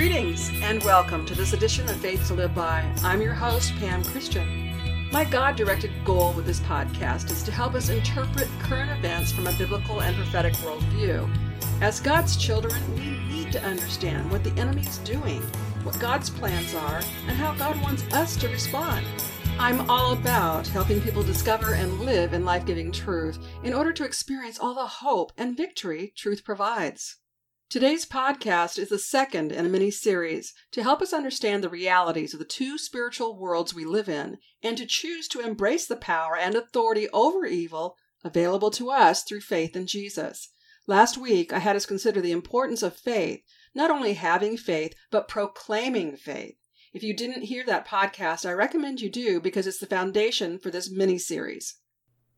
Greetings and welcome to this edition of Faith to Live By. I'm your host, Pam Christian. My God directed goal with this podcast is to help us interpret current events from a biblical and prophetic worldview. As God's children, we need to understand what the enemy is doing, what God's plans are, and how God wants us to respond. I'm all about helping people discover and live in life giving truth in order to experience all the hope and victory truth provides. Today's podcast is the second in a mini series to help us understand the realities of the two spiritual worlds we live in and to choose to embrace the power and authority over evil available to us through faith in Jesus. Last week, I had us consider the importance of faith, not only having faith, but proclaiming faith. If you didn't hear that podcast, I recommend you do because it's the foundation for this mini series.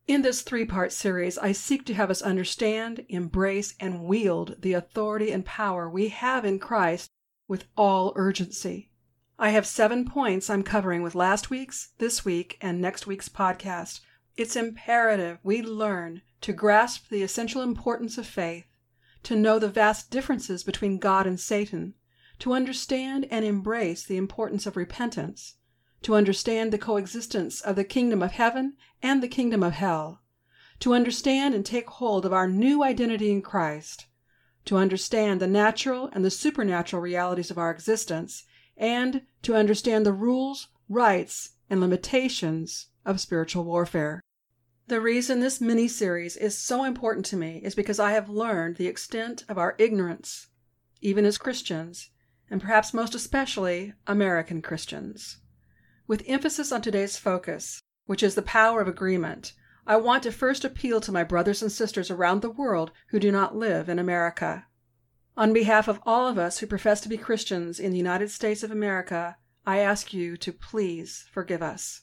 In this three part series, I seek to have us understand, embrace, and wield the authority and power we have in Christ with all urgency. I have seven points I'm covering with last week's, this week, and next week's podcast. It's imperative we learn to grasp the essential importance of faith, to know the vast differences between God and Satan, to understand and embrace the importance of repentance, to understand the coexistence of the kingdom of heaven and the kingdom of hell, to understand and take hold of our new identity in Christ, to understand the natural and the supernatural realities of our existence, and to understand the rules, rights, and limitations of spiritual warfare. The reason this mini series is so important to me is because I have learned the extent of our ignorance, even as Christians, and perhaps most especially American Christians. With emphasis on today's focus, which is the power of agreement, I want to first appeal to my brothers and sisters around the world who do not live in America. On behalf of all of us who profess to be Christians in the United States of America, I ask you to please forgive us.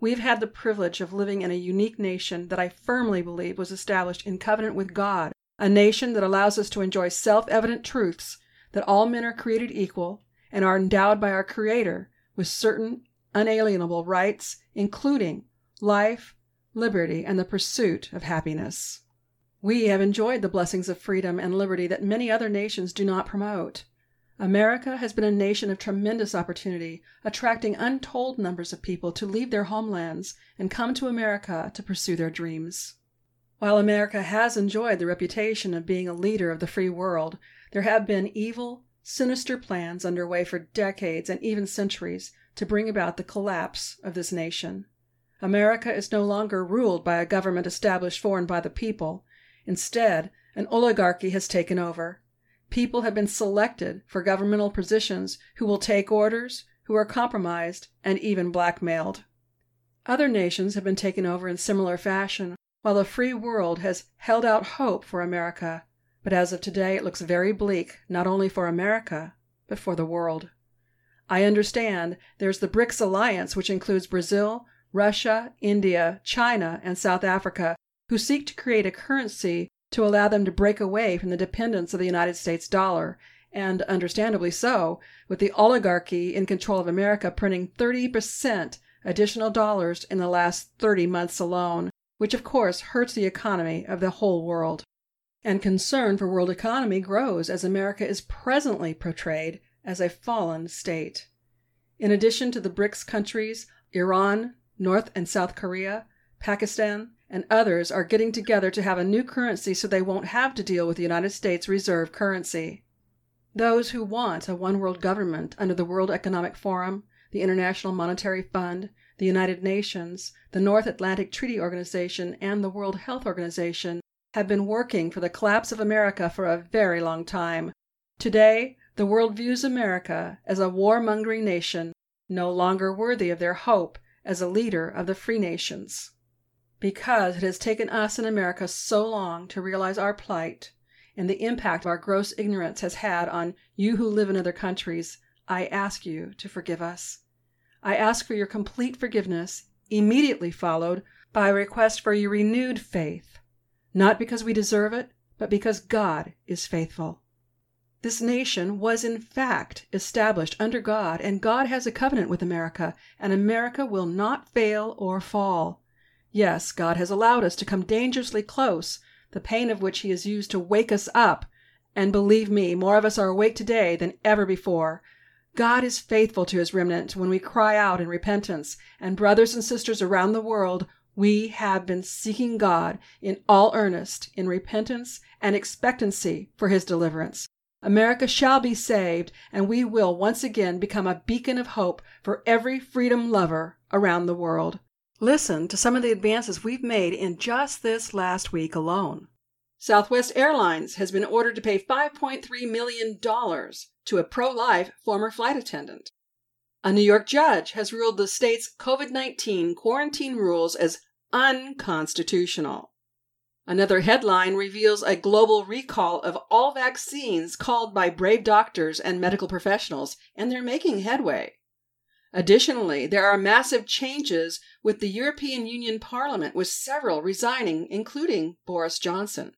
We have had the privilege of living in a unique nation that I firmly believe was established in covenant with God, a nation that allows us to enjoy self evident truths that all men are created equal and are endowed by our Creator with certain unalienable rights, including life, liberty, and the pursuit of happiness. We have enjoyed the blessings of freedom and liberty that many other nations do not promote. America has been a nation of tremendous opportunity, attracting untold numbers of people to leave their homelands and come to America to pursue their dreams. While America has enjoyed the reputation of being a leader of the free world, there have been evil, sinister plans underway for decades and even centuries to bring about the collapse of this nation. America is no longer ruled by a government established for and by the people. Instead, an oligarchy has taken over. People have been selected for governmental positions who will take orders, who are compromised, and even blackmailed. Other nations have been taken over in similar fashion, while the free world has held out hope for America, but as of today it looks very bleak not only for America, but for the world. I understand there's the BRICS alliance, which includes Brazil, Russia, India, China, and South Africa, who seek to create a currency to allow them to break away from the dependence of the United States dollar, and understandably so, with the oligarchy in control of America printing 30% additional dollars in the last 30 months alone which of course hurts the economy of the whole world. And concern for world economy grows as America is presently portrayed as a fallen state. In addition to the BRICS countries, Iran, North and South Korea, Pakistan, and others are getting together to have a new currency so they won't have to deal with the United States reserve currency. Those who want a one world government under the World Economic Forum, the International Monetary Fund, the United Nations, the North Atlantic Treaty Organization, and the World Health Organization have been working for the collapse of America for a very long time. Today, the world views America as a warmongering nation, no longer worthy of their hope as a leader of the free nations. Because it has taken us in America so long to realize our plight and the impact our gross ignorance has had on you who live in other countries, I ask you to forgive us. I ask for your complete forgiveness, immediately followed by a request for your renewed faith, not because we deserve it, but because God is faithful. This nation was in fact established under God, and God has a covenant with America, and America will not fail or fall. Yes, God has allowed us to come dangerously close, the pain of which He has used to wake us up And believe me, more of us are awake today than ever before. God is faithful to his remnant when we cry out in repentance. And brothers and sisters around the world, we have been seeking God in all earnest, in repentance and expectancy for his deliverance. America shall be saved, and we will once again become a beacon of hope for every freedom lover around the world. Listen to some of the advances we've made in just this last week alone. Southwest Airlines has been ordered to pay $5.3 million to a pro life former flight attendant. A New York judge has ruled the state's COVID 19 quarantine rules as unconstitutional. Another headline reveals a global recall of all vaccines called by brave doctors and medical professionals, and they're making headway. Additionally, there are massive changes with the European Union Parliament, with several resigning, including Boris Johnson.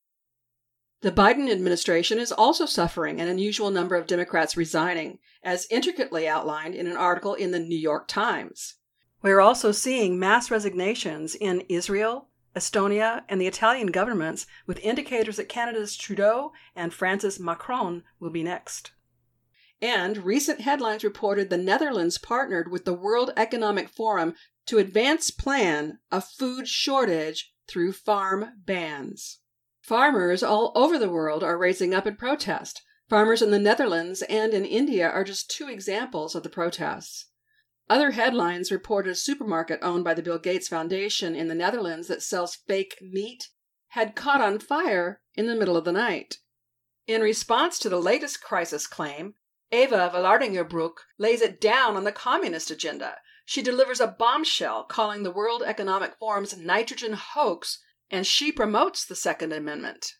The Biden administration is also suffering an unusual number of Democrats resigning, as intricately outlined in an article in the New York Times. We're also seeing mass resignations in Israel, Estonia, and the Italian governments, with indicators that Canada's Trudeau and France's Macron will be next. And recent headlines reported the Netherlands partnered with the World Economic Forum to advance plan a food shortage through farm bans. Farmers all over the world are raising up in protest. Farmers in the Netherlands and in India are just two examples of the protests. Other headlines reported a supermarket owned by the Bill Gates Foundation in the Netherlands that sells fake meat had caught on fire in the middle of the night. In response to the latest crisis claim, Eva Vlaardingerbroek lays it down on the communist agenda. She delivers a bombshell calling the World Economic Forum's nitrogen hoax and she promotes the Second Amendment.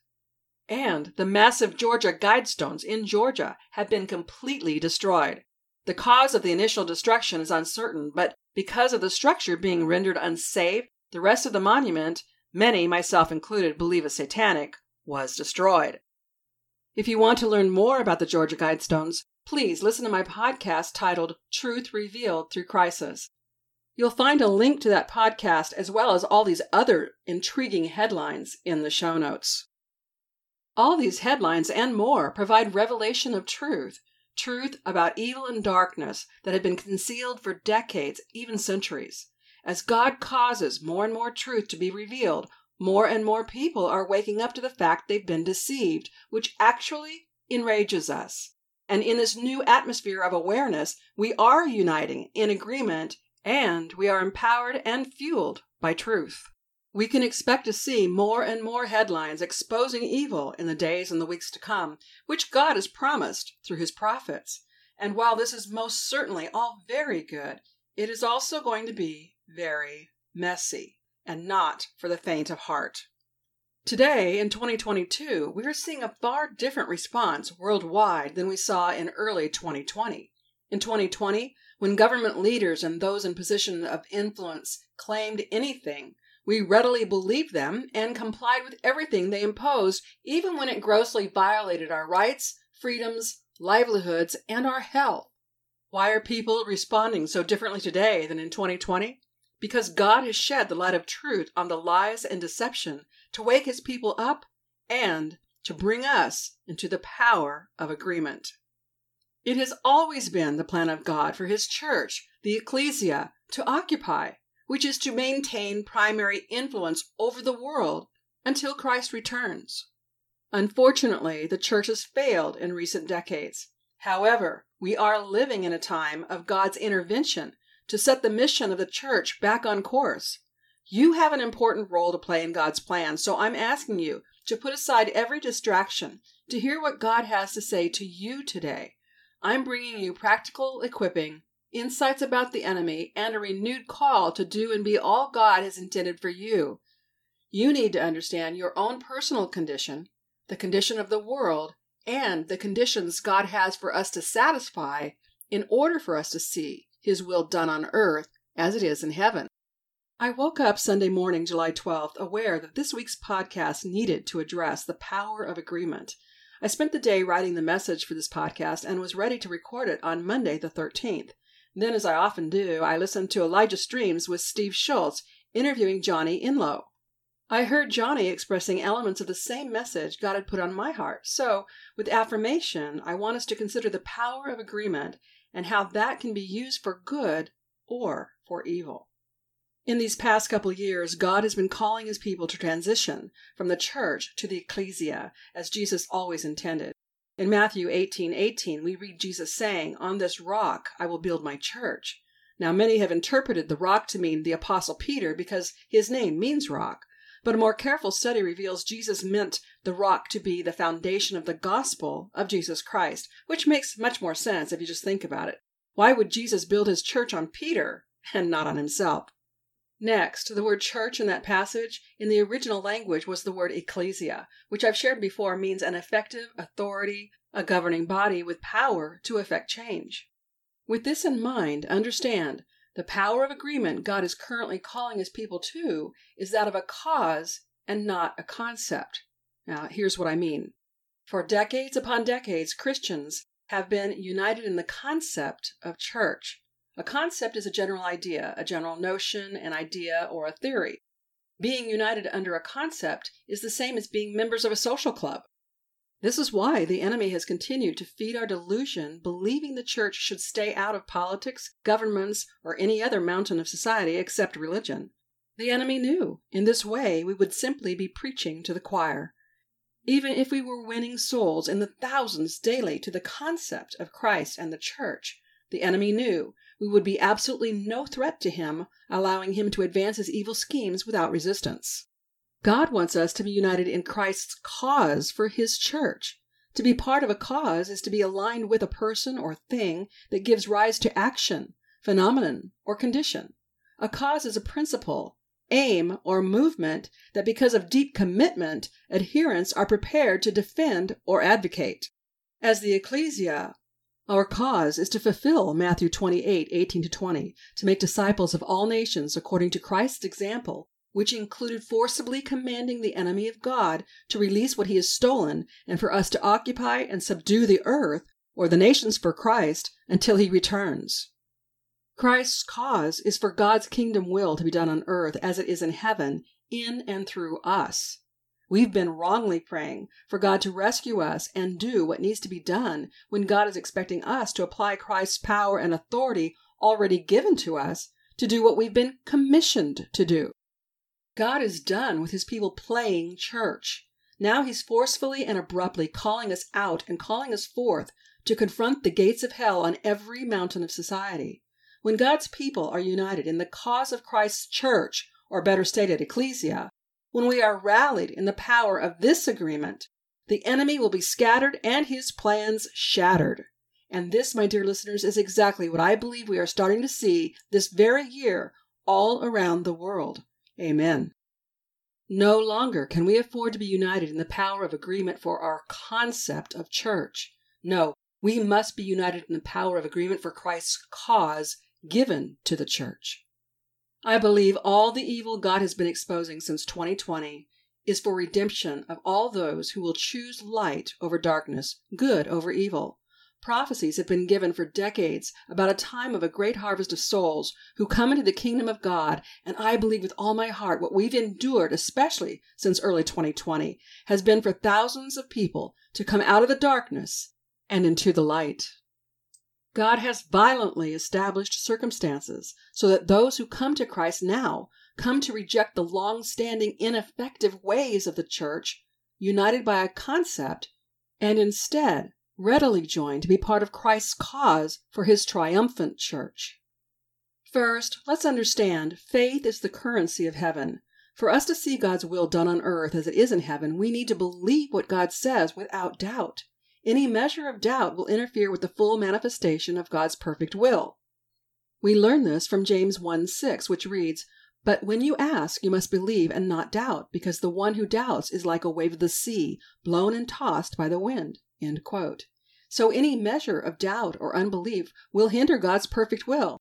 And the massive Georgia Guidestones in Georgia have been completely destroyed. The cause of the initial destruction is uncertain, but because of the structure being rendered unsafe, the rest of the monument, many, myself included, believe is satanic, was destroyed. If you want to learn more about the Georgia Guidestones, please listen to my podcast titled Truth Revealed Through Crisis. You'll find a link to that podcast as well as all these other intriguing headlines in the show notes. All these headlines and more provide revelation of truth, truth about evil and darkness that had been concealed for decades, even centuries. As God causes more and more truth to be revealed, more and more people are waking up to the fact they've been deceived, which actually enrages us. And in this new atmosphere of awareness, we are uniting in agreement and we are empowered and fueled by truth. We can expect to see more and more headlines exposing evil in the days and the weeks to come, which God has promised through his prophets. And while this is most certainly all very good, it is also going to be very messy and not for the faint of heart. Today, in 2022, we are seeing a far different response worldwide than we saw in early 2020. In 2020, when government leaders and those in position of influence claimed anything, we readily believed them and complied with everything they imposed, even when it grossly violated our rights, freedoms, livelihoods, and our health. Why are people responding so differently today than in 2020? Because God has shed the light of truth on the lies and deception to wake his people up and to bring us into the power of agreement. It has always been the plan of God for His church, the ecclesia, to occupy, which is to maintain primary influence over the world until Christ returns. Unfortunately, the church has failed in recent decades. However, we are living in a time of God's intervention to set the mission of the church back on course. You have an important role to play in God's plan, so I'm asking you to put aside every distraction to hear what God has to say to you today. I'm bringing you practical equipping, insights about the enemy, and a renewed call to do and be all God has intended for you. You need to understand your own personal condition, the condition of the world, and the conditions God has for us to satisfy in order for us to see His will done on earth as it is in heaven. I woke up Sunday morning, July 12th, aware that this week's podcast needed to address the power of agreement I spent the day writing the message for this podcast and was ready to record it on Monday, the 13th. Then, as I often do, I listened to Elijah Streams with Steve Shultz interviewing Johnny Enlow. I heard Johnny expressing elements of the same message God had put on my heart. So, with affirmation, I want us to consider the power of agreement and how that can be used for good or for evil. In these past couple years, God has been calling his people to transition from the church to the ecclesia, as Jesus always intended. In Matthew 18 18, we read Jesus saying, On this rock I will build my church. Now, many have interpreted the rock to mean the Apostle Peter because his name means rock. But a more careful study reveals Jesus meant the rock to be the foundation of the gospel of Jesus Christ, which makes much more sense if you just think about it. Why would Jesus build his church on Peter and not on himself? Next, the word church in that passage in the original language was the word ecclesia, which I've shared before means an effective authority, a governing body with power to effect change. With this in mind, understand the power of agreement God is currently calling his people to is that of a cause and not a concept. Now, here's what I mean. For decades upon decades, Christians have been united in the concept of church. A concept is a general idea, a general notion, an idea, or a theory. Being united under a concept is the same as being members of a social club. This is why the enemy has continued to feed our delusion, believing the church should stay out of politics, governments, or any other mountain of society except religion. The enemy knew in this way we would simply be preaching to the choir. Even if we were winning souls in the thousands daily to the concept of Christ and the church, the enemy knew we would be absolutely no threat to him, allowing him to advance his evil schemes without resistance. God wants us to be united in Christ's cause for his church. To be part of a cause is to be aligned with a person or thing that gives rise to action, phenomenon, or condition. A cause is a principle, aim, or movement that because of deep commitment, adherents are prepared to defend or advocate. As the ecclesia, our cause is to fulfill Matthew 28, 18 to 20, to make disciples of all nations according to Christ's example which included forcibly commanding the enemy of God to release what he has stolen and for us to occupy and subdue the earth or the nations for Christ until he returns. Christ's cause is for God's kingdom will to be done on earth as it is in heaven, in and through us. We've been wrongly praying for God to rescue us and do what needs to be done when God is expecting us to apply Christ's power and authority already given to us to do what we've been commissioned to do. God is done with his people playing church. Now he's forcefully and abruptly calling us out and calling us forth to confront the gates of hell on every mountain of society. When God's people are united in the cause of Christ's church, or better stated, ecclesia, when we are rallied in the power of this agreement, the enemy will be scattered and his plans shattered. And this, my dear listeners, is exactly what I believe we are starting to see this very year all around the world. Amen. No longer can we afford to be united in the power of agreement for our concept of church. No, we must be united in the power of agreement for Christ's cause given to the church. I believe all the evil God has been exposing since 2020 is for redemption of all those who will choose light over darkness, good over evil, Prophecies have been given for decades about a time of a great harvest of souls who come into the kingdom of God, and I believe with all my heart what we've endured, especially since early 2020, has been for thousands of people to come out of the darkness and into the light. God has violently established circumstances so that those who come to Christ now come to reject the long standing ineffective ways of the church, united by a concept, and instead readily join to be part of Christ's cause for his triumphant church. First, let's understand faith is the currency of heaven. For us to see God's will done on earth as it is in heaven, we need to believe what God says without doubt. Any measure of doubt will interfere with the full manifestation of God's perfect will. We learn this from James 1 6, which reads, But when you ask, you must believe and not doubt, because the one who doubts is like a wave of the sea, blown and tossed by the wind. So any measure of doubt or unbelief will hinder God's perfect will.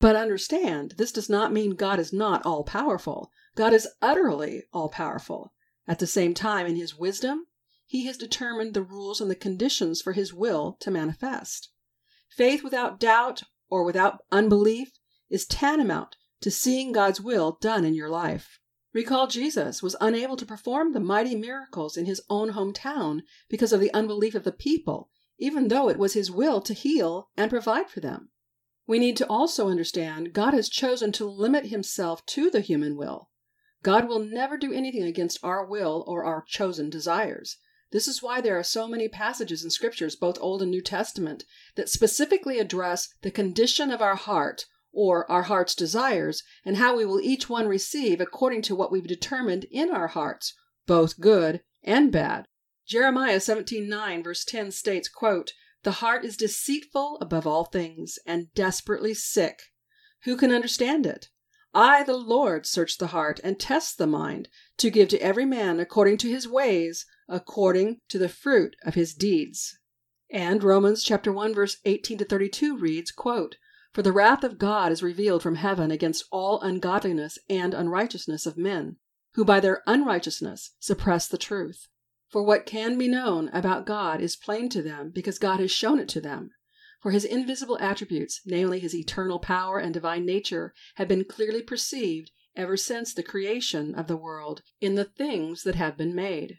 But understand, this does not mean God is not all powerful. God is utterly all powerful. At the same time, in his wisdom, he has determined the rules and the conditions for his will to manifest. Faith without doubt or without unbelief is tantamount to seeing God's will done in your life. Recall Jesus was unable to perform the mighty miracles in his own hometown because of the unbelief of the people, even though it was his will to heal and provide for them. We need to also understand God has chosen to limit himself to the human will. God will never do anything against our will or our chosen desires. This is why there are so many passages in scriptures, both Old and New Testament, that specifically address the condition of our heart or our heart's desires and how we will each one receive according to what we've determined in our hearts, both good and bad. Jeremiah 17:9 verse 10 states, quote, "The heart is deceitful above all things and desperately sick. Who can understand it? I, the Lord, search the heart and test the mind, to give to every man according to his ways, according to the fruit of his deeds." And Romans chapter 1 verse 18 to 32 reads, quote, "For the wrath of God is revealed from heaven against all ungodliness and unrighteousness of men, who by their unrighteousness suppress the truth. For what can be known about God is plain to them because God has shown it to them. For his invisible attributes, namely his eternal power and divine nature, have been clearly perceived ever since the creation of the world in the things that have been made.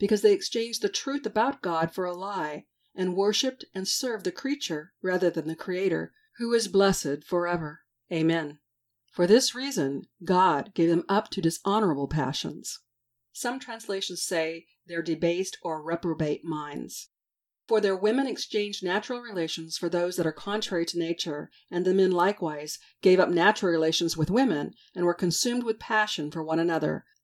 because they exchanged the truth about God for a lie, and worshipped and served the creature rather than the Creator, who is blessed forever. Amen. For this reason God gave them up to dishonorable passions. Some translations say their debased or reprobate minds. For their women exchanged natural relations for those that are contrary to nature, and the men likewise gave up natural relations with women, and were consumed with passion for one another,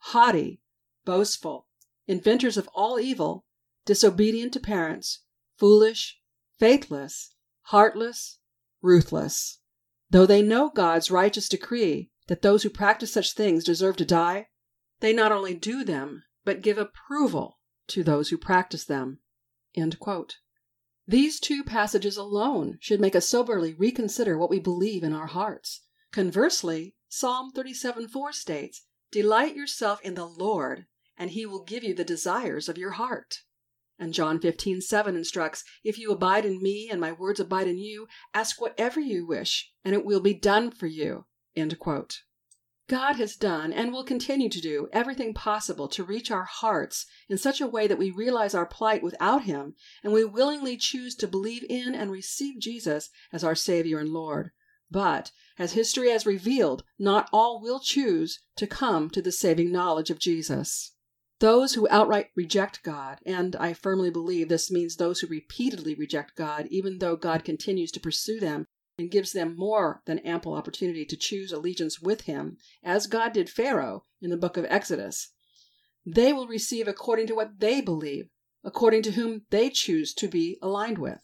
haughty, boastful, inventors of all evil, disobedient to parents, foolish, faithless, heartless, ruthless. Though they know God's righteous decree that those who practice such things deserve to die, they not only do them, but give approval to those who practice them. These two passages alone should make us soberly reconsider what we believe in our hearts. Conversely, Psalm 37 4 states, Delight yourself in the Lord, and he will give you the desires of your heart. And John 15 7 instructs, If you abide in me and my words abide in you, ask whatever you wish, and it will be done for you. God has done and will continue to do everything possible to reach our hearts in such a way that we realize our plight without Him and we willingly choose to believe in and receive Jesus as our Savior and Lord. But, as history has revealed, not all will choose to come to the saving knowledge of Jesus. Those who outright reject God, and I firmly believe this means those who repeatedly reject God, even though God continues to pursue them and gives them more than ample opportunity to choose allegiance with him, as God did Pharaoh in the book of Exodus. They will receive according to what they believe, according to whom they choose to be aligned with.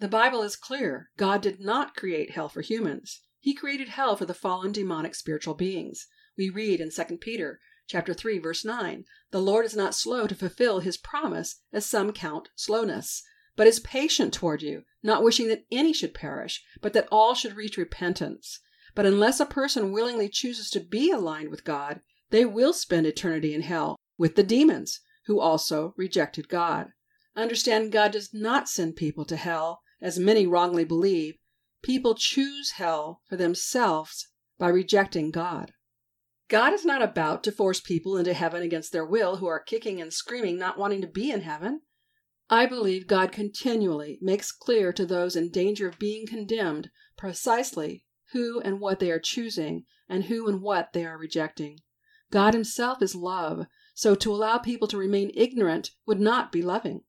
The Bible is clear. God did not create hell for humans. He created hell for the fallen demonic spiritual beings. We read in 2 Peter chapter 3 verse 9, "The Lord is not slow to fulfill his promise, as some count slowness, but is patient toward you, not wishing that any should perish, but that all should reach repentance. But unless a person willingly chooses to be aligned with God, they will spend eternity in hell with the demons, who also rejected God. Understand God does not send people to hell, as many wrongly believe. People choose hell for themselves by rejecting God. God is not about to force people into heaven against their will who are kicking and screaming, not wanting to be in heaven. I believe God continually makes clear to those in danger of being condemned precisely who and what they are choosing and who and what they are rejecting. God Himself is love, So to allow people to remain ignorant would not be loving.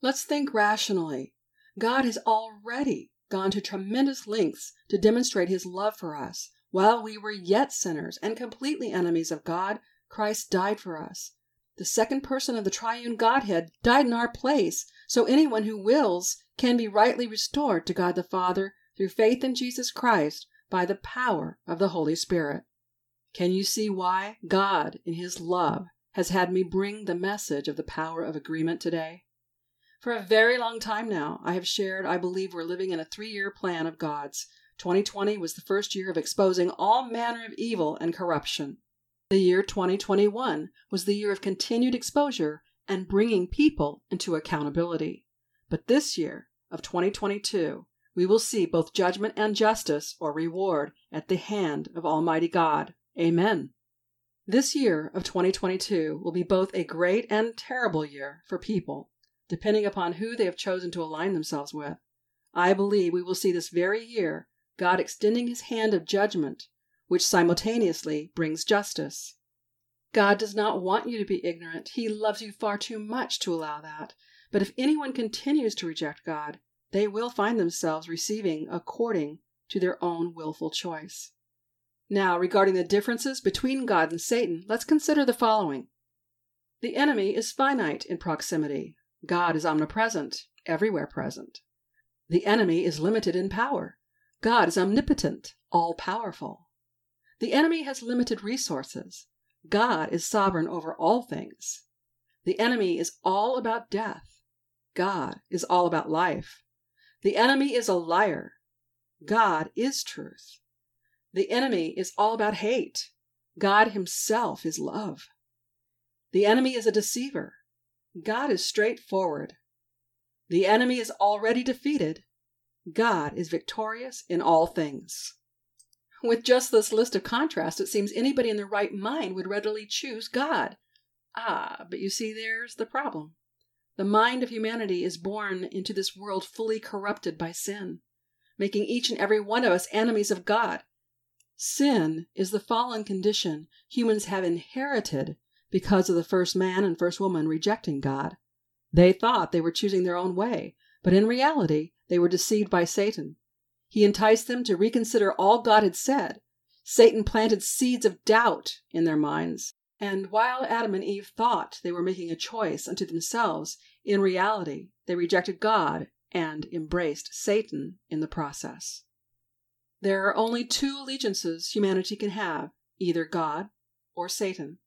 Let's think rationally. God has already gone to tremendous lengths to demonstrate his love for us. While we were yet sinners and completely enemies of God, Christ died for us. The second person of the triune Godhead died in our place, so anyone who wills can be rightly restored to God the Father through faith in Jesus Christ by the power of the Holy Spirit. Can you see why God, in His love, has had me bring the message of the power of agreement today? For a very long time now, I have shared I believe we're living in a three year plan of God's. 2020 was the first year of exposing all manner of evil and corruption. The year 2021 was the year of continued exposure and bringing people into accountability. But this year of 2022, we will see both judgment and justice or reward at the hand of Almighty God. Amen. This year of 2022 will be both a great and terrible year for people, depending upon who they have chosen to align themselves with. I believe we will see this very year God extending his hand of judgment, which simultaneously brings justice. God does not want you to be ignorant. He loves you far too much to allow that. But if anyone continues to reject God, they will find themselves receiving according to their own willful choice. Now, regarding the differences between God and Satan, let's consider the following. The enemy is finite in proximity. God is omnipresent, everywhere present. The enemy is limited in power. God is omnipotent, all powerful. The enemy has limited resources. God is sovereign over all things. The enemy is all about death. God is all about life. The enemy is a liar. God is truth. The enemy is all about hate. God Himself is love. The enemy is a deceiver. God is straightforward. The enemy is already defeated. God is victorious in all things. With just this list of contrasts, it seems anybody in their right mind would readily choose God. Ah, but you see, there's the problem. The mind of humanity is born into this world fully corrupted by sin, making each and every one of us enemies of God. Sin is the fallen condition humans have inherited because of the first man and first woman rejecting God. They thought they were choosing their own way, but in reality, they were deceived by Satan. He enticed them to reconsider all God had said. Satan planted seeds of doubt in their minds. And while Adam and Eve thought they were making a choice unto themselves, in reality, they rejected God and embraced Satan in the process. There are only two allegiances humanity can have either God or Satan.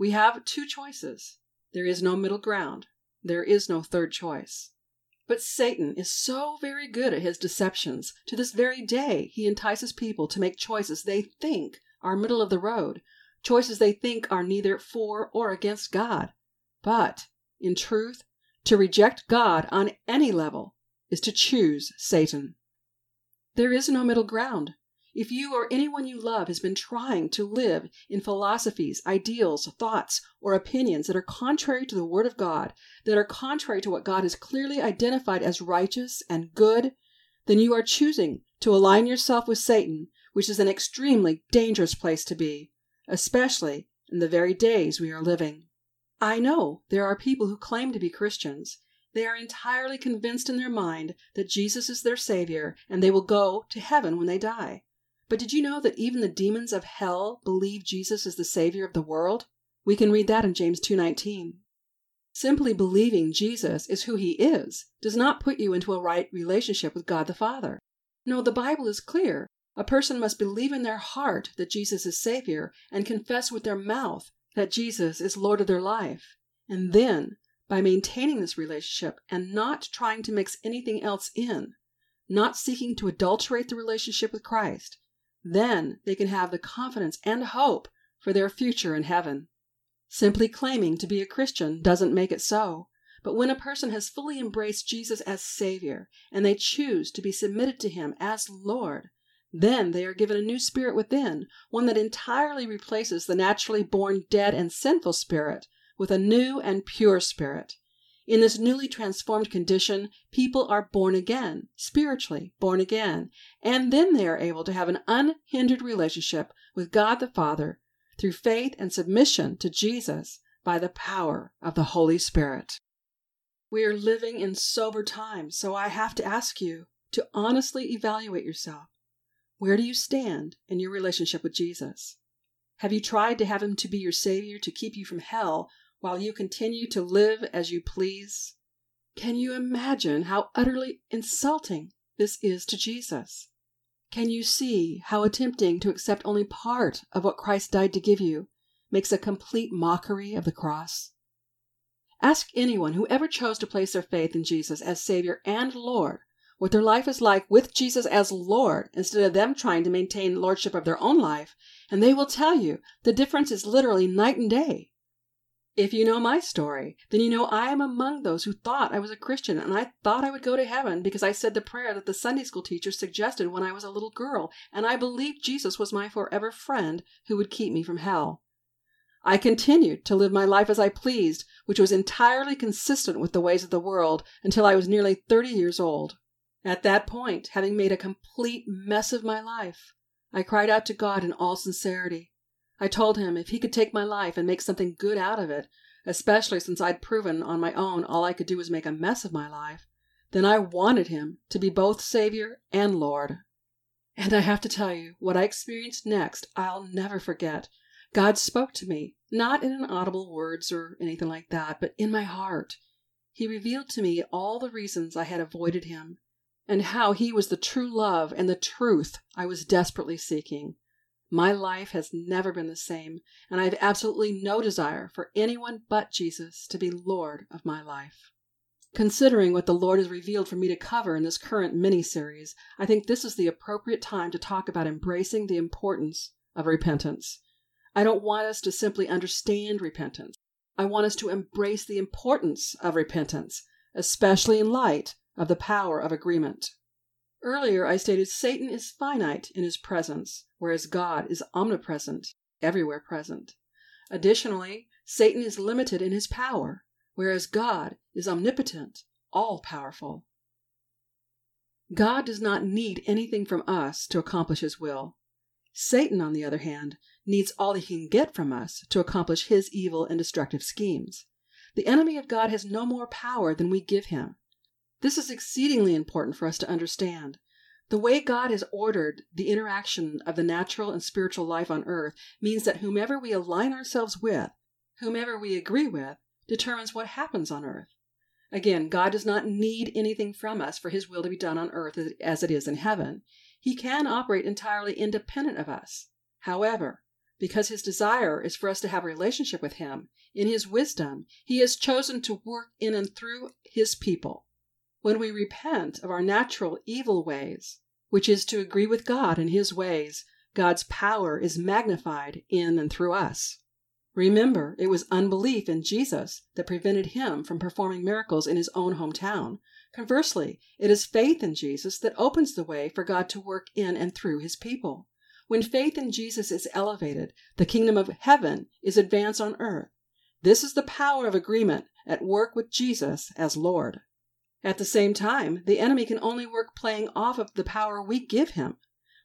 We have two choices. There is no middle ground. There is no third choice. But Satan is so very good at his deceptions. To this very day, he entices people to make choices they think are middle of the road, choices they think are neither for or against God. But, in truth, to reject God on any level is to choose Satan. There is no middle ground. If you or anyone you love has been trying to live in philosophies, ideals, thoughts, or opinions that are contrary to the Word of God, that are contrary to what God has clearly identified as righteous and good, then you are choosing to align yourself with Satan, which is an extremely dangerous place to be, especially in the very days we are living. I know there are people who claim to be Christians they are entirely convinced in their mind that Jesus is their Savior and they will go to heaven when they die. But did you know that even the demons of hell believe Jesus is the Savior of the world? We can read that in James 2:19. Simply believing Jesus is who he is does not put you into a right relationship with God the Father. No, the Bible is clear. A person must believe in their heart that Jesus is Savior and confess with their mouth that Jesus is Lord of their life. And then by maintaining this relationship and not trying to mix anything else in, not seeking to adulterate the relationship with Christ, then they can have the confidence and hope for their future in heaven. Simply claiming to be a Christian doesn't make it so. But when a person has fully embraced Jesus as Savior and they choose to be submitted to Him as Lord, then they are given a new spirit within, one that entirely replaces the naturally born dead and sinful spirit with a new and pure spirit. In this newly transformed condition, people are born again, spiritually born again, and then they are able to have an unhindered relationship with God the Father through faith and submission to Jesus by the power of the Holy Spirit. We are living in sober times, so I have to ask you to honestly evaluate yourself. Where do you stand in your relationship with Jesus? Have you tried to have him to be your savior to keep you from hell while you continue to live as you please? Can you imagine how utterly insulting this is to Jesus? Can you see how attempting to accept only part of what Christ died to give you makes a complete mockery of the cross? Ask anyone who ever chose to place their faith in Jesus as Savior and Lord what their life is like with Jesus as Lord instead of them trying to maintain lordship of their own life, and they will tell you the difference is literally night and day. If you know my story, then you know I am among those who thought I was a Christian and I thought I would go to heaven because I said the prayer that the Sunday school teacher suggested when I was a little girl, and I believed Jesus was my forever friend who would keep me from hell. I continued to live my life as I pleased, which was entirely consistent with the ways of the world until I was nearly 30 years old. At that point, having made a complete mess of my life, I cried out to God in all sincerity. I told him if he could take my life and make something good out of it, especially since I'd proven on my own all I could do was make a mess of my life, then I wanted him to be both Savior and Lord. And I have to tell you, what I experienced next I'll never forget. God spoke to me, not in audible words or anything like that, but in my heart. He revealed to me all the reasons I had avoided him and how he was the true love and the truth I was desperately seeking. My life has never been the same, and I have absolutely no desire for anyone but Jesus to be Lord of my life. Considering what the Lord has revealed for me to cover in this current mini series, I think this is the appropriate time to talk about embracing the importance of repentance. I don't want us to simply understand repentance. I want us to embrace the importance of repentance, especially in light of the power of agreement. Earlier, I stated Satan is finite in his presence, whereas God is omnipresent, everywhere present. Additionally, Satan is limited in his power, whereas God is omnipotent, all powerful. God does not need anything from us to accomplish his will. Satan, on the other hand, needs all he can get from us to accomplish his evil and destructive schemes. The enemy of God has no more power than we give him. This is exceedingly important for us to understand. The way God has ordered the interaction of the natural and spiritual life on earth means that whomever we align ourselves with, whomever we agree with, determines what happens on earth. Again, God does not need anything from us for his will to be done on earth as it is in heaven. He can operate entirely independent of us. However, because his desire is for us to have a relationship with him, in his wisdom, he has chosen to work in and through his people. When we repent of our natural evil ways, which is to agree with God in His ways, God's power is magnified in and through us. Remember, it was unbelief in Jesus that prevented him from performing miracles in his own hometown. Conversely, it is faith in Jesus that opens the way for God to work in and through his people. When faith in Jesus is elevated, the kingdom of heaven is advanced on earth. This is the power of agreement at work with Jesus as Lord. At the same time, the enemy can only work playing off of the power we give him.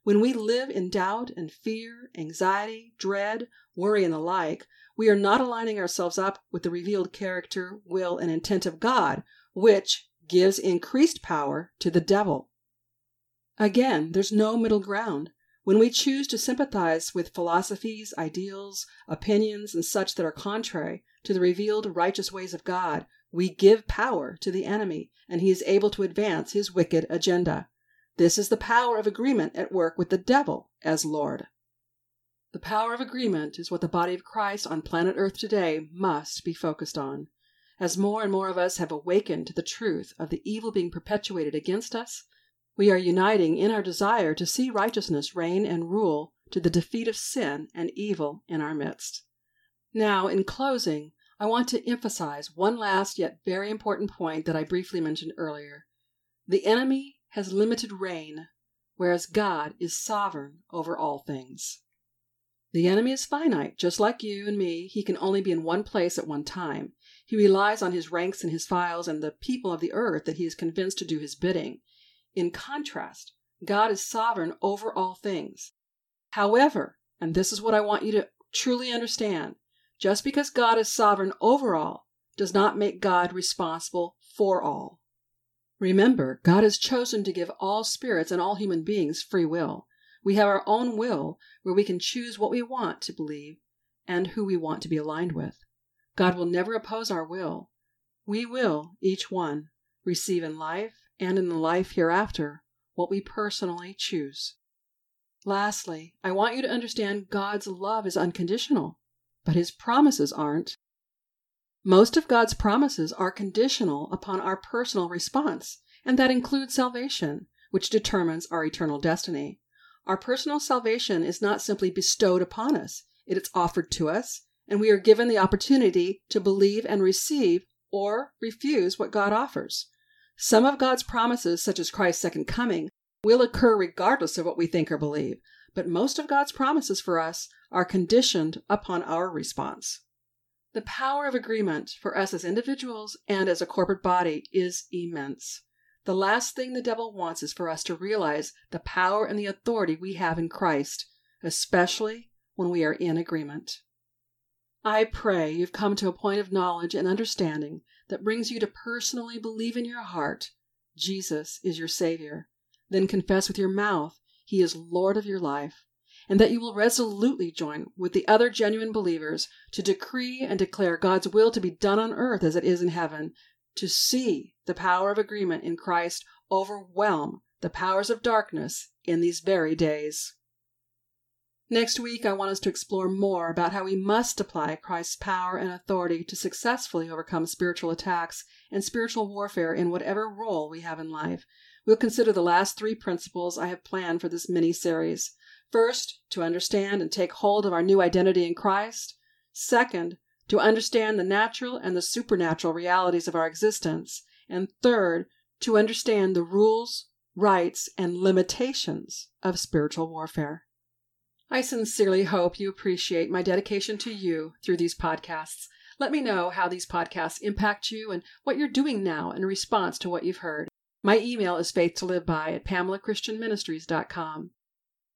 When we live in doubt and fear, anxiety, dread, worry, and the like, we are not aligning ourselves up with the revealed character, will, and intent of God, which gives increased power to the devil. Again, there's no middle ground. When we choose to sympathize with philosophies, ideals, opinions, and such that are contrary to the revealed righteous ways of God, we give power to the enemy, and he is able to advance his wicked agenda. This is the power of agreement at work with the devil as Lord. The power of agreement is what the body of Christ on planet Earth today must be focused on. As more and more of us have awakened to the truth of the evil being perpetuated against us, we are uniting in our desire to see righteousness reign and rule to the defeat of sin and evil in our midst. Now, in closing, I want to emphasize one last yet very important point that I briefly mentioned earlier. The enemy has limited reign, whereas God is sovereign over all things. The enemy is finite, just like you and me. He can only be in one place at one time. He relies on his ranks and his files and the people of the earth that he is convinced to do his bidding. In contrast, God is sovereign over all things. However, and this is what I want you to truly understand, Just because God is sovereign over all does not make God responsible for all. Remember, God has chosen to give all spirits and all human beings free will. We have our own will where we can choose what we want to believe and who we want to be aligned with. God will never oppose our will. We will, each one, receive in life and in the life hereafter what we personally choose. Lastly, I want you to understand God's love is unconditional, but His promises aren't. Most of God's promises are conditional upon our personal response, and that includes salvation, which determines our eternal destiny. Our personal salvation is not simply bestowed upon us, it is offered to us, and we are given the opportunity to believe and receive or refuse what God offers. Some of God's promises, such as Christ's second coming, will occur regardless of what we think or believe, but most of God's promises for us are conditioned upon our response. The power of agreement for us as individuals and as a corporate body is immense. The last thing the devil wants is for us to realize the power and the authority we have in Christ, especially when we are in agreement. I pray you've come to a point of knowledge and understanding that brings you to personally believe in your heart Jesus is your Savior, then confess with your mouth He is Lord of your life, and that you will resolutely join with the other genuine believers to decree and declare God's will to be done on earth as it is in heaven, to see the power of agreement in Christ overwhelm the powers of darkness in these very days. Next week, I want us to explore more about how we must apply Christ's power and authority to successfully overcome spiritual attacks and spiritual warfare in whatever role we have in life. We'll consider the last three principles I have planned for this mini series. First, to understand and take hold of our new identity in Christ. Second, to understand the natural and the supernatural realities of our existence. And third, to understand the rules, rights, and limitations of spiritual warfare. I sincerely hope you appreciate my dedication to you through these podcasts. Let me know how these podcasts impact you and what you're doing now in response to what you've heard. My email is faithtoliveby at pamelachristianministries.com.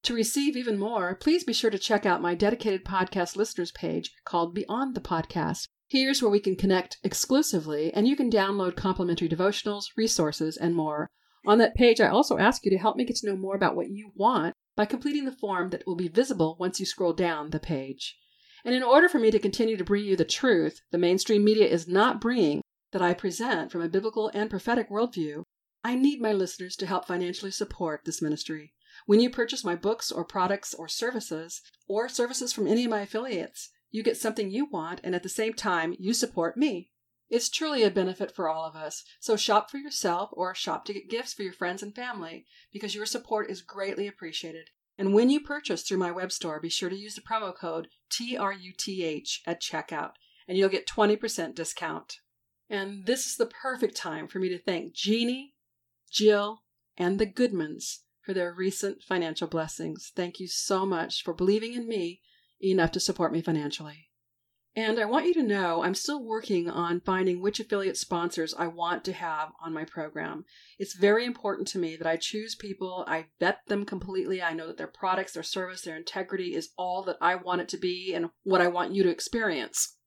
To receive even more, please be sure to check out my dedicated podcast listeners page called Beyond the Podcast. Here's where we can connect exclusively, and you can download complimentary devotionals, resources, and more. On that page, I also ask you to help me get to know more about what you want by completing the form that will be visible once you scroll down the page. And in order for me to continue to bring you the truth the mainstream media is not bringing that I present from a biblical and prophetic worldview, I need my listeners to help financially support this ministry. When you purchase my books or products or services, or services from any of my affiliates, you get something you want, and at the same time, you support me. It's truly a benefit for all of us. So shop for yourself or shop to get gifts for your friends and family because your support is greatly appreciated. And when you purchase through my web store, be sure to use the promo code TRUTH at checkout and you'll get 20% discount. And this is the perfect time for me to thank Jeannie, Jill, and the Goodmans for their recent financial blessings. Thank you so much for believing in me enough to support me financially. And I want you to know I'm still working on finding which affiliate sponsors I want to have on my program. It's very important to me that I choose people, I vet them completely. I know that their products, their service, their integrity is all that I want it to be and what I want you to experience.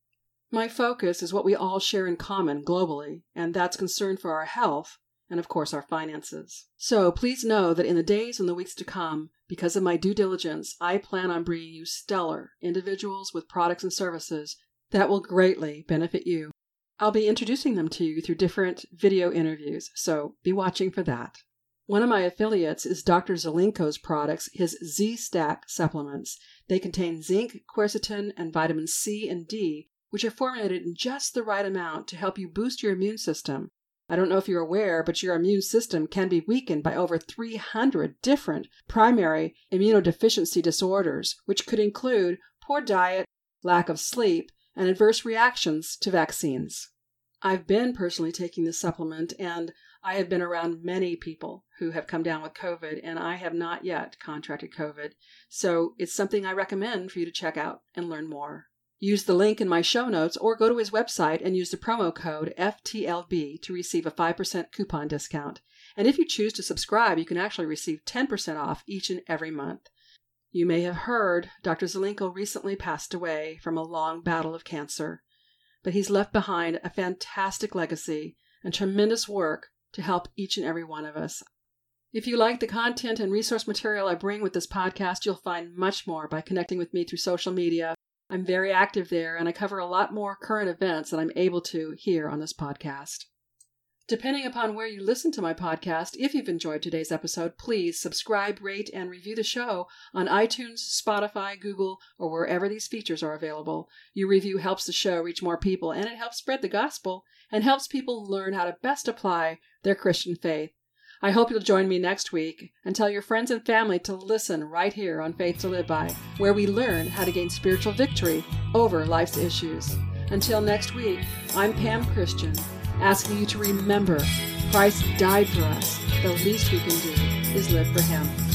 My focus is what we all share in common globally, and that's concern for our health and, of course, our finances. So please know that in the days and the weeks to come, because of my due diligence, I plan on bringing you stellar individuals with products and services that will greatly benefit you. I'll be introducing them to you through different video interviews, so be watching for that. One of my affiliates is Dr. Zelenko's products, his Z Stack supplements. They contain zinc, quercetin, and vitamin C and D, which are formulated in just the right amount to help you boost your immune system I don't know if you're aware, but your immune system can be weakened by over 300 different primary immunodeficiency disorders, which could include poor diet, lack of sleep, and adverse reactions to vaccines. I've been personally taking this supplement and I have been around many people who have come down with COVID and I have not yet contracted COVID. So it's something I recommend for you to check out and learn more. Use the link in my show notes or go to his website and use the promo code FTLB to receive a 5% coupon discount. And if you choose to subscribe, you can actually receive 10% off each and every month. You may have heard Dr. Zelenko recently passed away from a long battle of cancer, but he's left behind a fantastic legacy and tremendous work to help each and every one of us. If you like the content and resource material I bring with this podcast, you'll find much more by connecting with me through social media. I'm very active there and I cover a lot more current events than I'm able to here on this podcast. Depending upon where you listen to my podcast, if you've enjoyed today's episode, please subscribe, rate, and review the show on iTunes, Spotify, Google, or wherever these features are available. Your review helps the show reach more people and it helps spread the gospel and helps people learn how to best apply their Christian faith. I hope you'll join me next week and tell your friends and family to listen right here on Faith to Live By, where we learn how to gain spiritual victory over life's issues. Until next week, I'm Pam Christian, asking you to remember Christ died for us. The least we can do is live for Him.